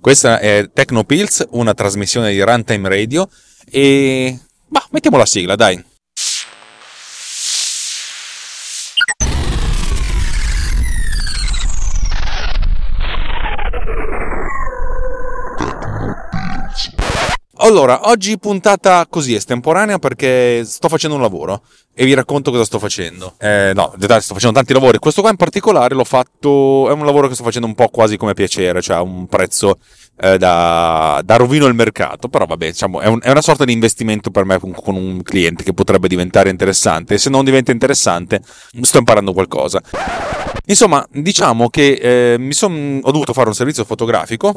Questa è Tecnopills, una trasmissione di Runtime Radio e... Bah, mettiamo la sigla, dai. Allora, oggi puntata così estemporanea perché sto facendo un lavoro e vi racconto cosa sto facendo. Eh, no, sto facendo tanti lavori. Questo qua in particolare l'ho fatto. È un lavoro che sto facendo un po' quasi come piacere, cioè a un prezzo eh, da, da, rovino il mercato. Però vabbè, diciamo, è, un, è, una sorta di investimento per me con, con un cliente che potrebbe diventare interessante. E se non diventa interessante, sto imparando qualcosa. Insomma, diciamo che eh, son, ho dovuto fare un servizio fotografico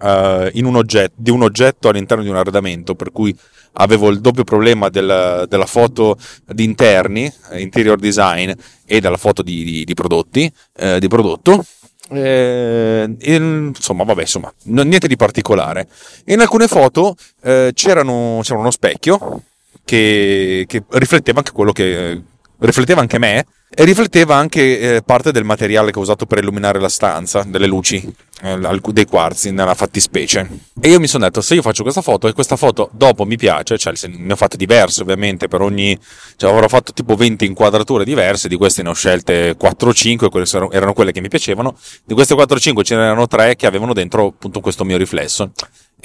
eh, un oggetto, di un oggetto all'interno di un arredamento, per cui avevo il doppio problema del, della foto di interni, eh, interior design, e della foto di, di, di prodotti, eh, di prodotto. Eh, insomma, vabbè, insomma, niente di particolare. In alcune foto eh, c'era uno specchio che, che rifletteva anche quello che rifletteva anche me e rifletteva anche eh, parte del materiale che ho usato per illuminare la stanza, delle luci, eh, dei quarzi nella fattispecie. E io mi sono detto, se io faccio questa foto e questa foto dopo mi piace, cioè ne ho fatte diverse ovviamente, per ogni, cioè avrò fatto tipo 20 inquadrature diverse, di queste ne ho scelte 4 o 5, quelle erano quelle che mi piacevano, di queste 4 o 5 ce n'erano 3 che avevano dentro appunto questo mio riflesso.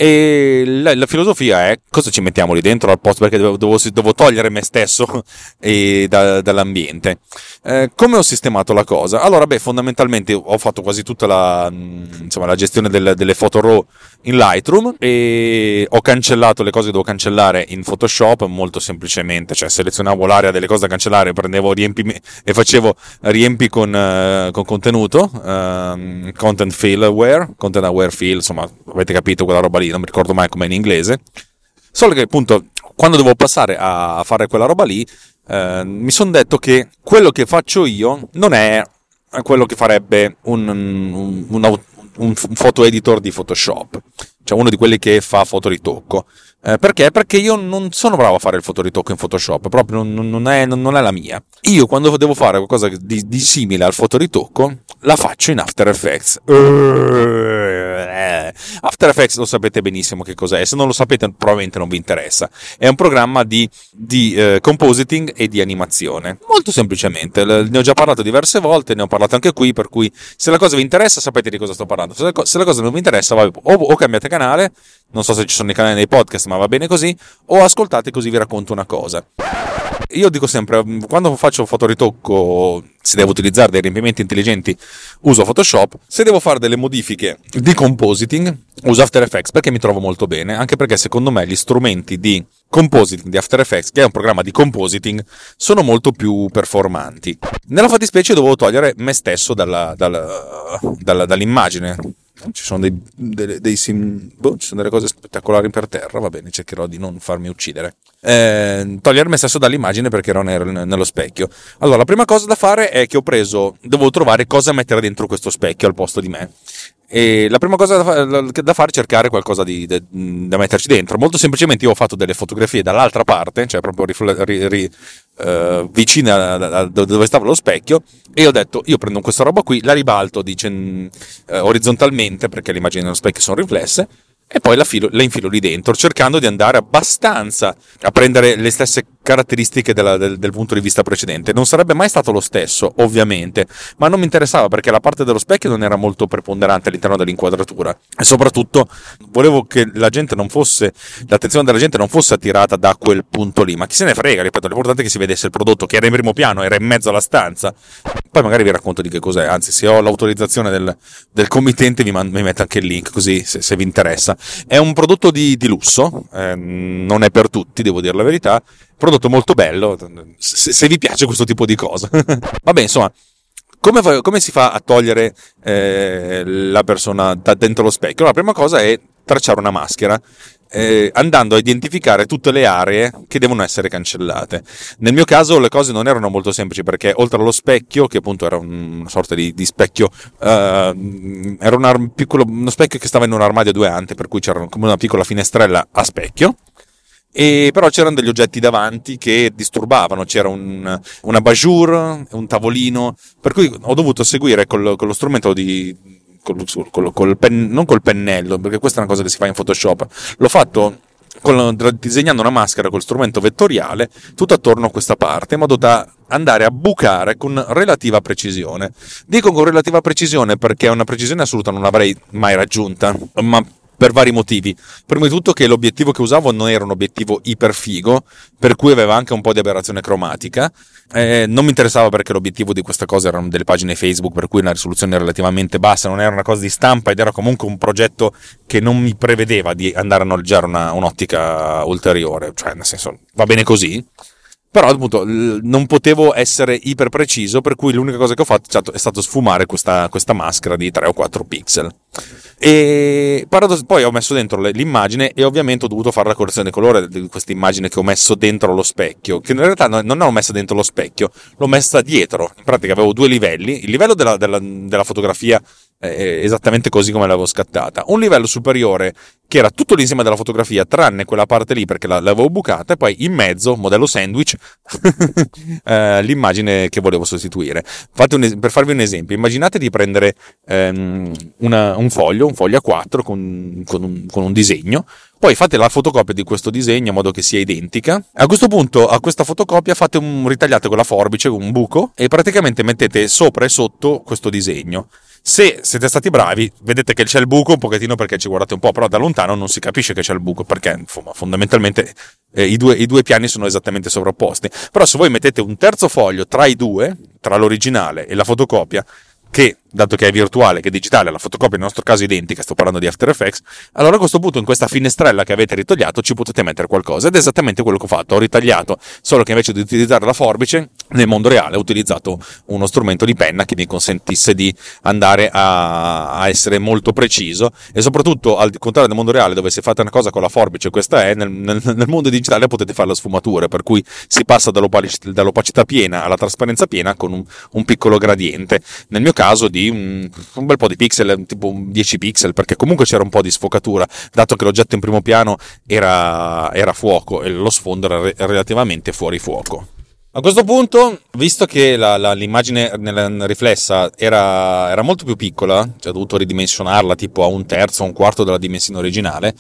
E la, la, filosofia è cosa ci mettiamo lì dentro al posto perché devo, devo, devo togliere me stesso da, dall'ambiente. Eh, come ho sistemato la cosa? Allora, beh, fondamentalmente ho fatto quasi tutta la, mm, insomma, la gestione del, delle foto RAW in Lightroom e ho cancellato le cose che devo cancellare in Photoshop molto semplicemente, cioè selezionavo l'area delle cose da cancellare, prendevo riempi e facevo riempi con, uh, con contenuto, uh, content fill aware, content aware fill, insomma, avete capito quella roba lì non mi ricordo mai com'è in inglese. Solo che appunto quando devo passare a fare quella roba lì, eh, mi sono detto che quello che faccio io non è quello che farebbe un, un, un, un foto editor di Photoshop, cioè uno di quelli che fa fotoritocco. Eh, perché? Perché io non sono bravo a fare il fotoritocco in Photoshop, proprio non, non, è, non è, la mia. Io quando devo fare qualcosa di, di simile al fotoritocco, la faccio in After Effects. Eh, After Effects lo sapete benissimo che cos'è, se non lo sapete probabilmente non vi interessa. È un programma di, di uh, compositing e di animazione. Molto semplicemente, ne ho già parlato diverse volte, ne ho parlato anche qui, per cui se la cosa vi interessa sapete di cosa sto parlando. Se la, se la cosa non vi interessa, vabbè, o, o cambiate canale, non so se ci sono i canali nei podcast, ma va bene così, o ascoltate così vi racconto una cosa. Io dico sempre, quando faccio fotoritocco, se devo utilizzare dei riempimenti intelligenti, uso Photoshop. Se devo fare delle modifiche di compositing, uso After Effects perché mi trovo molto bene, anche perché secondo me gli strumenti di compositing di After Effects, che è un programma di compositing, sono molto più performanti. Nella fattispecie dovevo togliere me stesso dalla, dalla, dalla, dall'immagine ci sono, dei, dei, dei sim, boh, ci sono delle cose spettacolari per terra, va bene, cercherò di non farmi uccidere. Eh, togliere me stesso dall'immagine perché ero nello specchio. Allora, la prima cosa da fare è che ho preso, devo trovare cosa mettere dentro questo specchio al posto di me. E la prima cosa da, fare è cercare qualcosa di, de, da metterci dentro. Molto semplicemente io ho fatto delle fotografie dall'altra parte, cioè proprio rifle, ri, ri, uh, vicina a, dove stava lo specchio, e ho detto io prendo questa roba qui, la ribalto dice, uh, orizzontalmente perché le immagini dello specchio sono riflesse e poi la, filo, la, infilo lì dentro, cercando di andare abbastanza a prendere le stesse caratteristiche della, del, del, punto di vista precedente. Non sarebbe mai stato lo stesso, ovviamente, ma non mi interessava perché la parte dello specchio non era molto preponderante all'interno dell'inquadratura e soprattutto volevo che la gente non fosse, l'attenzione della gente non fosse attirata da quel punto lì, ma chi se ne frega, ripeto, l'importante è che si vedesse il prodotto che era in primo piano, era in mezzo alla stanza. Poi magari vi racconto di che cos'è, anzi se ho l'autorizzazione del, del committente vi, man, mi metto anche il link così se, se vi interessa. È un prodotto di, di lusso, eh, non è per tutti, devo dire la verità. Prodotto molto bello, se, se vi piace questo tipo di cosa. Vabbè, insomma, Come, come si fa a togliere eh, la persona da dentro lo specchio? la prima cosa è tracciare una maschera eh, andando a identificare tutte le aree che devono essere cancellate. Nel mio caso le cose non erano molto semplici perché oltre allo specchio, che appunto era una sorta di, di specchio, uh, era un ar- piccolo, uno specchio che stava in un armadio a due ante, per cui c'era come una piccola finestrella a specchio. E però c'erano degli oggetti davanti che disturbavano, c'era un, una bajour, un tavolino, per cui ho dovuto seguire con lo strumento di, col, col, col pen, non col pennello, perché questa è una cosa che si fa in Photoshop. L'ho fatto con, disegnando una maschera col strumento vettoriale tutto attorno a questa parte, in modo da andare a bucare con relativa precisione. Dico con relativa precisione perché una precisione assoluta non l'avrei mai raggiunta, ma per vari motivi. Prima di tutto che l'obiettivo che usavo non era un obiettivo iperfigo, per cui aveva anche un po' di aberrazione cromatica. Eh, non mi interessava perché l'obiettivo di questa cosa erano delle pagine Facebook, per cui una risoluzione relativamente bassa, non era una cosa di stampa ed era comunque un progetto che non mi prevedeva di andare a noleggiare una, un'ottica ulteriore, cioè nel senso va bene così. Però appunto non potevo essere iper preciso, per cui l'unica cosa che ho fatto è stato sfumare questa, questa maschera di 3 o 4 pixel. E poi ho messo dentro l'immagine e ovviamente ho dovuto fare la correzione di colore di questa immagine che ho messo dentro lo specchio, che in realtà non l'ho messa dentro lo specchio, l'ho messa dietro. In pratica avevo due livelli, il livello della, della, della fotografia eh, esattamente così come l'avevo scattata. Un livello superiore che era tutto l'insieme della fotografia, tranne quella parte lì perché l'avevo bucata, e poi in mezzo, modello sandwich, eh, l'immagine che volevo sostituire. Un, per farvi un esempio, immaginate di prendere ehm, una, un foglio, un foglio A4 con, con, un, con un disegno, poi fate la fotocopia di questo disegno in modo che sia identica. A questo punto, a questa fotocopia, fate un ritagliate con la forbice, un buco, e praticamente mettete sopra e sotto questo disegno. Se siete stati bravi, vedete che c'è il buco un pochettino perché ci guardate un po', però da lontano non si capisce che c'è il buco perché insomma, fondamentalmente eh, i, due, i, due, piani sono esattamente sovrapposti. Però se voi mettete un terzo foglio tra i due, tra l'originale e la fotocopia, che, dato che è virtuale, che è digitale, la fotocopia nel nostro caso è identica, sto parlando di After Effects, allora a questo punto in questa finestrella che avete ritagliato ci potete mettere qualcosa ed è esattamente quello che ho fatto, ho ritagliato, solo che invece di utilizzare la forbice, nel mondo reale ho utilizzato uno strumento di penna che mi consentisse di andare a, essere molto preciso e soprattutto al contrario del mondo reale dove se fate una cosa con la forbice, questa è, nel, nel, nel mondo digitale potete fare la sfumatura, per cui si passa dall'opacità, dall'opacità piena alla trasparenza piena con un, un piccolo gradiente. Nel mio caso di un, un, bel po' di pixel, tipo 10 pixel, perché comunque c'era un po' di sfocatura, dato che l'oggetto in primo piano era, era fuoco e lo sfondo era re- relativamente fuori fuoco. A questo punto, visto che la, la, l'immagine riflessa era, era, molto più piccola, cioè ho dovuto ridimensionarla tipo a un terzo, un quarto della dimensione originale,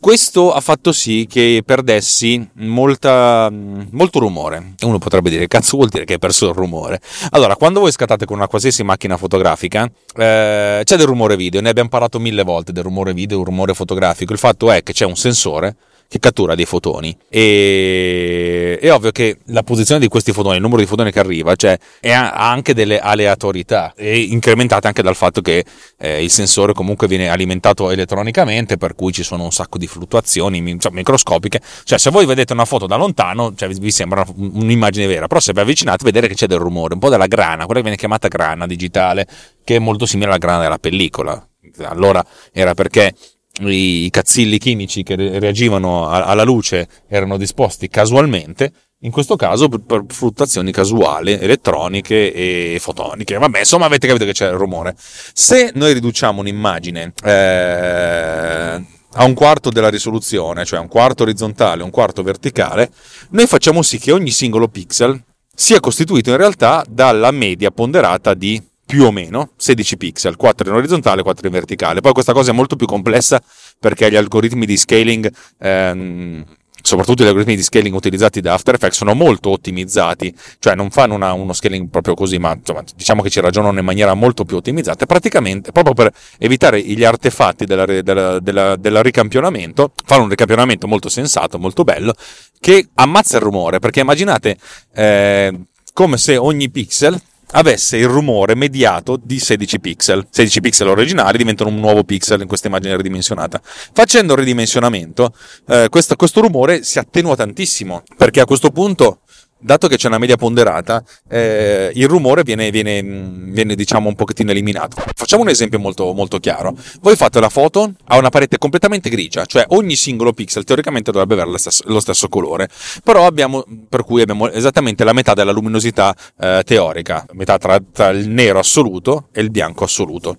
questo ha fatto sì che perdessi molta, molto rumore. Uno potrebbe dire, cazzo vuol dire che hai perso il rumore? Allora, quando voi scattate con una qualsiasi macchina fotografica, eh, c'è del rumore video, ne abbiamo parlato mille volte del rumore video, del rumore fotografico. Il fatto è che c'è un sensore che cattura dei fotoni. E è ovvio che la posizione di questi fotoni, il numero di fotoni che arriva, cioè, ha anche delle aleatorietà e incrementate anche dal fatto che eh, il sensore comunque viene alimentato elettronicamente, per cui ci sono un sacco di fluttuazioni cioè, microscopiche. Cioè, se voi vedete una foto da lontano, cioè, vi sembra un'immagine vera, però se vi avvicinate vedete che c'è del rumore, un po' della grana, quella che viene chiamata grana digitale, che è molto simile alla grana della pellicola. Allora era perché i cazzilli chimici che reagivano alla luce erano disposti casualmente, in questo caso per fluttuazioni casuali, elettroniche e fotoniche. Vabbè, insomma, avete capito che c'è il rumore. Se noi riduciamo un'immagine eh, a un quarto della risoluzione, cioè un quarto orizzontale, un quarto verticale, noi facciamo sì che ogni singolo pixel sia costituito in realtà dalla media ponderata di più o meno 16 pixel, 4 in orizzontale, 4 in verticale. Poi questa cosa è molto più complessa perché gli algoritmi di scaling, ehm, soprattutto gli algoritmi di scaling utilizzati da After Effects, sono molto ottimizzati, cioè non fanno una, uno scaling proprio così, ma insomma, diciamo che ci ragionano in maniera molto più ottimizzata. Praticamente, proprio per evitare gli artefatti del ricampionamento, fanno un ricampionamento molto sensato, molto bello, che ammazza il rumore, perché immaginate eh, come se ogni pixel avesse il rumore mediato di 16 pixel. 16 pixel originali diventano un nuovo pixel in questa immagine ridimensionata. Facendo il ridimensionamento, eh, questo, questo rumore si attenua tantissimo, perché a questo punto dato che c'è una media ponderata, eh, il rumore viene, viene, viene, diciamo un pochettino eliminato. Facciamo un esempio molto, molto chiaro. Voi fate la foto a una parete completamente grigia, cioè ogni singolo pixel teoricamente dovrebbe avere lo stesso, lo stesso colore, però abbiamo, per cui abbiamo esattamente la metà della luminosità eh, teorica, metà tra, tra, il nero assoluto e il bianco assoluto.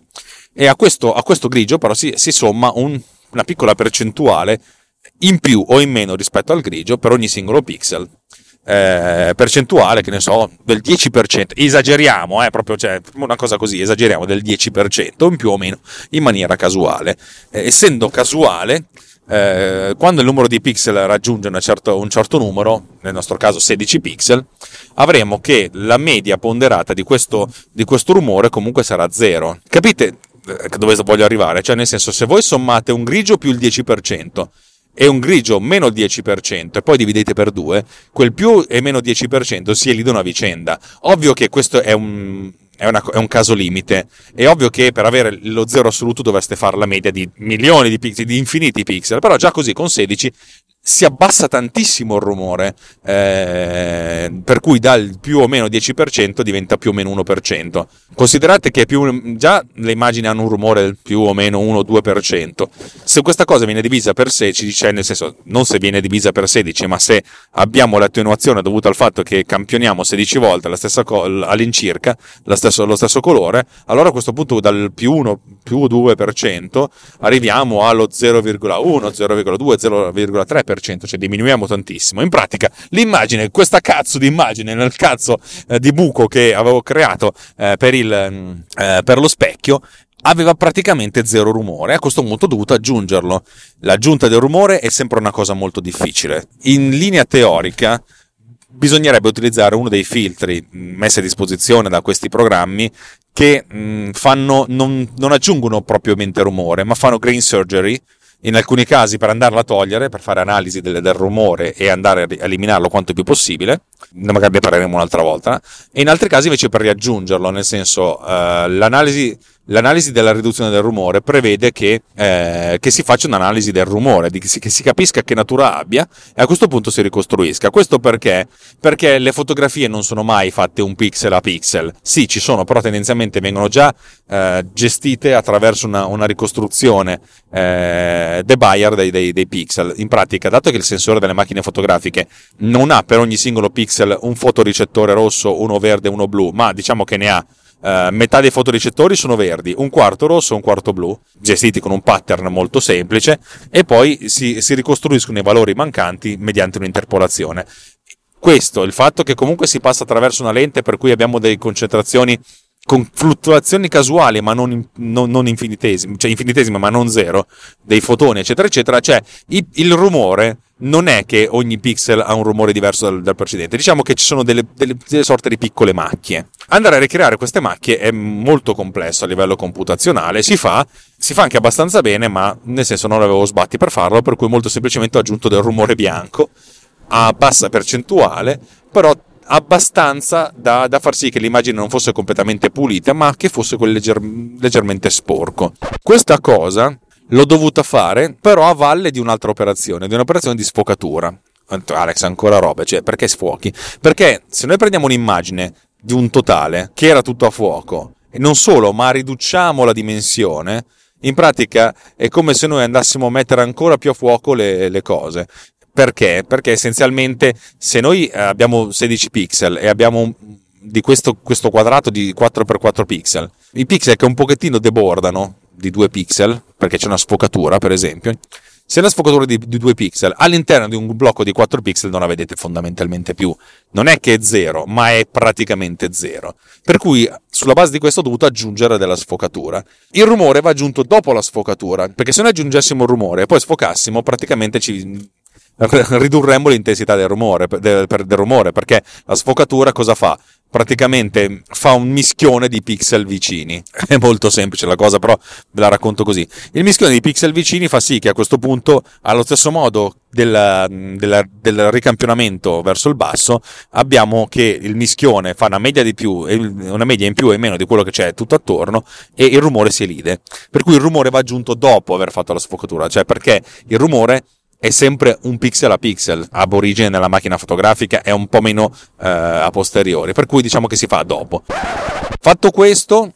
E a questo, a questo grigio però si, si somma un, una piccola percentuale in più o in meno rispetto al grigio per ogni singolo pixel eh, percentuale, che ne so, del 10%, esageriamo, eh, proprio cioè, una cosa così, esageriamo del 10%, in più o meno, in maniera casuale. Eh, essendo casuale, eh, quando il numero di pixel raggiunge certo, un certo numero, nel nostro caso 16 pixel, avremo che la media ponderata di questo, di questo rumore comunque sarà 0. Capite eh, dove voglio arrivare? Cioè, nel senso, se voi sommate un grigio più il 10%, e un grigio meno 10% e poi dividete per due, quel più e meno 10% si elidono a vicenda. Ovvio che questo è un, è, una, è, un caso limite. È ovvio che per avere lo zero assoluto dovreste fare la media di milioni di pixel, di infiniti pixel, però già così con 16 si abbassa tantissimo il rumore, eh, per cui dal più o meno 10% diventa più o meno 1%. Considerate che più, già le immagini hanno un rumore del più o meno 1-2%. Se questa cosa viene divisa per 16, cioè nel senso non se viene divisa per 16, ma se abbiamo l'attenuazione dovuta al fatto che campioniamo 16 volte la stessa co- all'incirca la stesso, lo stesso colore, allora a questo punto dal più 1 più 2% arriviamo allo 0,1, 0,2, 0,3% cioè diminuiamo tantissimo. In pratica, l'immagine, questa cazzo di immagine nel cazzo eh, di buco che avevo creato eh, per, il, mm, eh, per lo specchio aveva praticamente zero rumore. A questo punto ho dovuto aggiungerlo. L'aggiunta del rumore è sempre una cosa molto difficile. In linea teorica bisognerebbe utilizzare uno dei filtri messi a disposizione da questi programmi che mh, mm, fanno, non, non aggiungono propriamente rumore, ma fanno grain surgery, in alcuni casi per andarla a togliere, per fare analisi del, del, rumore e andare a eliminarlo quanto più possibile, magari ne parleremo un'altra volta, e in altri casi invece per riaggiungerlo, nel senso uh, l'analisi l'analisi della riduzione del rumore prevede che, eh, che si faccia un'analisi del rumore, di, che si capisca che natura abbia e a questo punto si ricostruisca. Questo perché? Perché le fotografie non sono mai fatte un pixel a pixel. Sì, ci sono, però tendenzialmente vengono già eh, gestite attraverso una, una ricostruzione eh, de Bayer dei, dei, dei pixel. In pratica, dato che il sensore delle macchine fotografiche non ha per ogni singolo pixel un fotoricettore rosso, uno verde uno blu, ma diciamo che ne ha Uh, metà dei fotoricettori sono verdi, un quarto rosso e un quarto blu, gestiti con un pattern molto semplice, e poi si, si ricostruiscono i valori mancanti mediante un'interpolazione. Questo, il fatto che comunque si passa attraverso una lente per cui abbiamo delle concentrazioni con fluttuazioni casuali ma non, non, non infinitesime, cioè infinitesime ma non zero, dei fotoni eccetera eccetera, cioè il, il rumore non è che ogni pixel ha un rumore diverso dal, dal precedente, diciamo che ci sono delle, delle, delle, sorte di piccole macchie. Andare a ricreare queste macchie è molto complesso a livello computazionale, si fa, si fa anche abbastanza bene, ma nel senso non avevo sbatti per farlo, per cui molto semplicemente ho aggiunto del rumore bianco a bassa percentuale, però abbastanza da, da, far sì che l'immagine non fosse completamente pulita, ma che fosse legger, leggermente sporco. Questa cosa l'ho dovuta fare però a valle di un'altra operazione, di un'operazione di sfocatura. Alex, ancora roba, cioè perché sfuochi? Perché se noi prendiamo un'immagine di un totale che era tutto a fuoco, e non solo, ma riduciamo la dimensione, in pratica è come se noi andassimo a mettere ancora più a fuoco le, le cose. Perché? Perché essenzialmente se noi abbiamo 16 pixel e abbiamo di questo, questo quadrato di 4x4 pixel, i pixel che un pochettino debordano di 2 pixel, perché c'è una sfocatura per esempio, se la sfocatura di, di 2 pixel all'interno di un blocco di 4 pixel non la vedete fondamentalmente più. Non è che è zero, ma è praticamente zero. Per cui sulla base di questo ho dovuto aggiungere della sfocatura. Il rumore va aggiunto dopo la sfocatura, perché se noi aggiungessimo il rumore e poi sfocassimo, praticamente ci ridurremmo l'intensità del rumore, del, del rumore, perché la sfocatura cosa fa? praticamente fa un mischione di pixel vicini. È molto semplice la cosa, però ve la racconto così. Il mischione di pixel vicini fa sì che a questo punto, allo stesso modo del, del, del ricampionamento verso il basso, abbiamo che il mischione fa una media di più, una media in più e meno di quello che c'è tutto attorno e il rumore si elide. Per cui il rumore va aggiunto dopo aver fatto la sfocatura, cioè perché il rumore è sempre un pixel a pixel, ab origine nella macchina fotografica è un po' meno eh, a posteriori, per cui diciamo che si fa dopo. Fatto questo,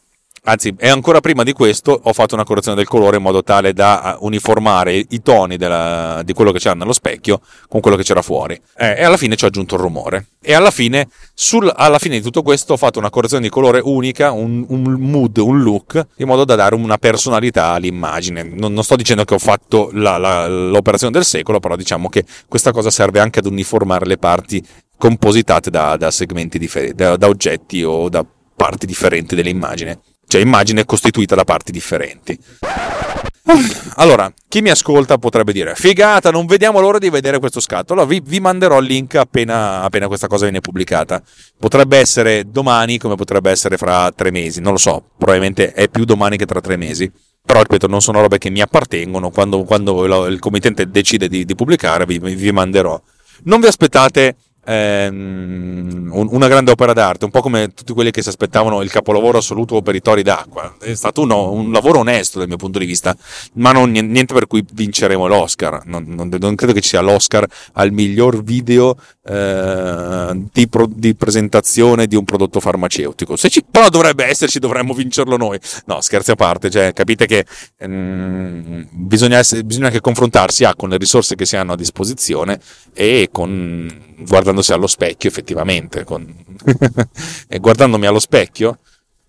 anzi è ancora prima di questo ho fatto una correzione del colore in modo tale da eh, uniformare i toni della, di quello che c'era nello specchio con quello che c'era fuori. Eh, e alla fine ci ho aggiunto il rumore. E alla fine, sul, alla fine di tutto questo ho fatto una correzione di colore unica un, un mood, un look in modo da dare una personalità all'immagine. Non, non sto dicendo che ho fatto la, la, l'operazione del secolo però diciamo che questa cosa serve anche ad uniformare le parti compositate da, da segmenti differenti da, da oggetti o da parti differenti dell'immagine cioè immagine costituita da parti differenti. Allora, chi mi ascolta potrebbe dire: Figata, non vediamo l'ora di vedere questo scatto. Allora vi, vi manderò il link appena, appena, questa cosa viene pubblicata. Potrebbe essere domani, come potrebbe essere fra tre mesi. Non lo so, probabilmente è più domani che tra tre mesi. Però, ripeto, non sono robe che mi appartengono. Quando, quando il committente decide di, di pubblicare, vi, vi manderò. Non vi aspettate ehm, una grande opera d'arte, un po' come tutti quelli che si aspettavano il capolavoro assoluto per i tori d'acqua. È stato uno, un lavoro onesto dal mio punto di vista, ma non, niente per cui vinceremo l'Oscar. Non, non, non credo che ci sia l'Oscar al miglior video eh, di, pro, di, presentazione di un prodotto farmaceutico. Se ci, però dovrebbe esserci, dovremmo vincerlo noi. No, scherzi a parte, cioè, capite che ehm, bisogna, essere, bisogna anche confrontarsi ah, con le risorse che si hanno a disposizione e con guardandosi allo specchio effettivamente con... e guardandomi allo specchio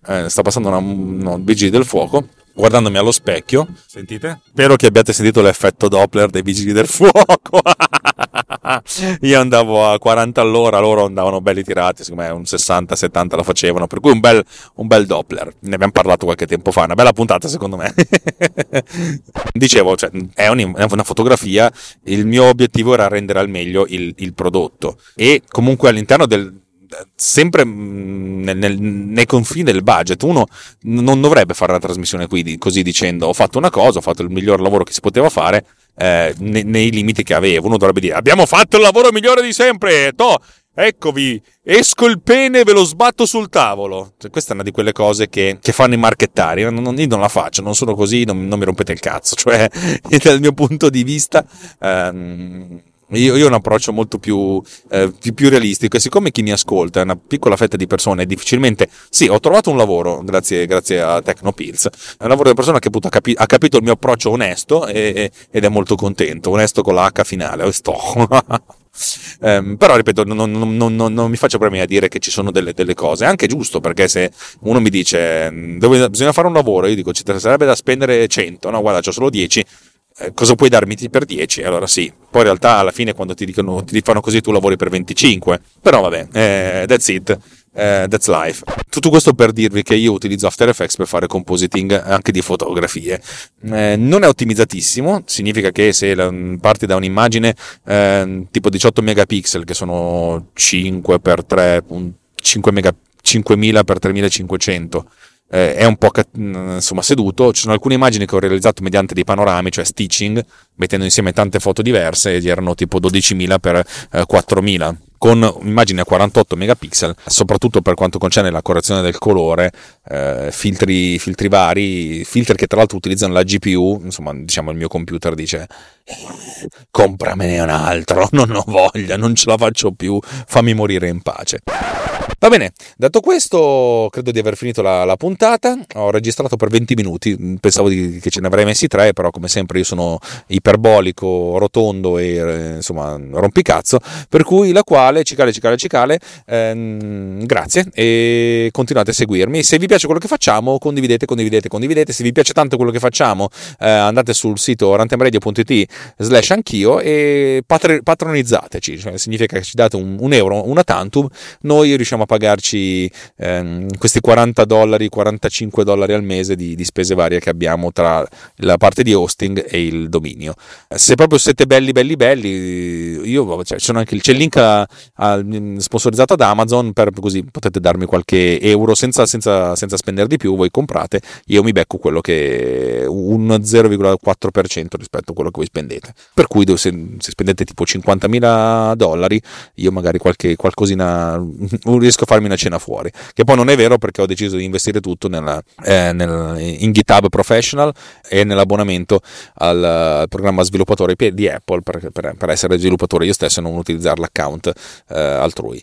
eh, sta passando una, no, vigili del fuoco guardandomi allo specchio. Sentite? spero che abbiate sentito l'effetto Doppler dei vigili del fuoco. Io andavo a 40 all'ora loro andavano belli tirati secondo me un 60-70 la facevano per cui un bel, un bel Doppler. Ne abbiamo parlato qualche tempo fa una bella puntata secondo me. Dicevo cioè, è, una fotografia il mio obiettivo era rendere al meglio il, il prodotto. E comunque all'interno del sempre mm, nel, nel, nei confini del budget. Uno non dovrebbe fare la trasmissione qui così dicendo ho fatto una cosa, ho fatto il miglior lavoro che si poteva fare eh, nei, nei, limiti che avevo. Uno dovrebbe dire abbiamo fatto il lavoro migliore di sempre, to, eccovi, esco il pene e ve lo sbatto sul tavolo. Cioè, questa è una di quelle cose che, che fanno i marchettari. Non, non, io non la faccio, non sono così, non, non, mi rompete il cazzo. Cioè, dal mio punto di vista... Ehm, io, ho un approccio molto più, eh, più, realistico e siccome chi mi ascolta è una piccola fetta di persone difficilmente sì ho trovato un lavoro grazie, grazie a Tecnopills è un lavoro di persona che appunto, ha, capi, ha, capito il mio approccio onesto e, ed è molto contento onesto con la H finale sto. Um, però ripeto, non, non, non, non, mi faccio problemi a dire che ci sono delle, delle, cose, è anche giusto perché se uno mi dice dove, bisogna fare un lavoro, io dico ci sarebbe da spendere 100, no guarda, ho solo 10, eh, cosa puoi darmi per 10? Allora sì, poi in realtà alla fine quando ti dicono ti fanno così tu lavori per 25, però vabbè, eh, that's it. Uh, that's life. Tutto questo per dirvi che io utilizzo After Effects per fare compositing anche di fotografie. Eh, non è ottimizzatissimo, significa che se parti da un'immagine eh, tipo 18 megapixel, che sono 5 x 3, 5 mega, 5000 x 3500, eh, è un po' mm, insomma seduto. Ci sono alcune immagini che ho realizzato mediante dei panorami, cioè stitching, mettendo insieme tante foto diverse ed erano tipo 12.000 per eh, 4.000 con un'immagine a 48 megapixel, soprattutto per quanto concerne la correzione del colore, eh, filtri, filtri vari, filtri che tra l'altro utilizzano la GPU, insomma diciamo il mio computer dice compramene un altro, non ho voglia, non ce la faccio più, fammi morire in pace. Va bene, detto questo, credo di aver finito la, la puntata. Ho registrato per 20 minuti, pensavo di, che ce ne avrei messi 3, però come sempre io sono iperbolico, rotondo e eh, insomma rompicazzo, per cui la quale, cicale, cicale, cicale, ehm, grazie e continuate a seguirmi. Se vi piace quello che facciamo, condividete, condividete, condividete. Se vi piace tanto quello che facciamo, eh, andate sul sito rantemradio.it slash anch'io e patri- patronizzateci, cioè, significa che ci date un, un euro, una tantum, noi riusciamo a pagarci ehm, questi 40 dollari, 45 dollari al mese di, di, spese varie che abbiamo tra la parte di hosting e il dominio. Se proprio siete belli, belli, belli, io, cioè, anche, c'è il link a, uh, sponsorizzato ad Amazon, per così potete darmi qualche euro senza, senza, senza spendere di più, voi comprate, io mi becco quello che un 0,4% rispetto a quello che voi spendete. Per cui se, se spendete tipo 50.000 dollari, io magari qualche, qualcosina riesco a farmi una cena fuori. Che poi non è vero perché ho deciso di investire tutto nella, eh, nel, in GitHub Professional e nell'abbonamento al, al programma sviluppatore di Apple per, per, per, essere sviluppatore io stesso e non utilizzare l'account eh, altrui.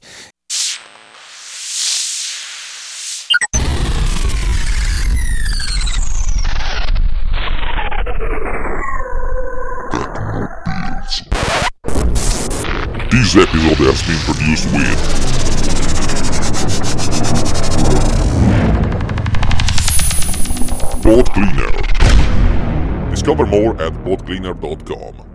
This episode has been produced with Boat Cleaner. Discover more at boatcleaner.com.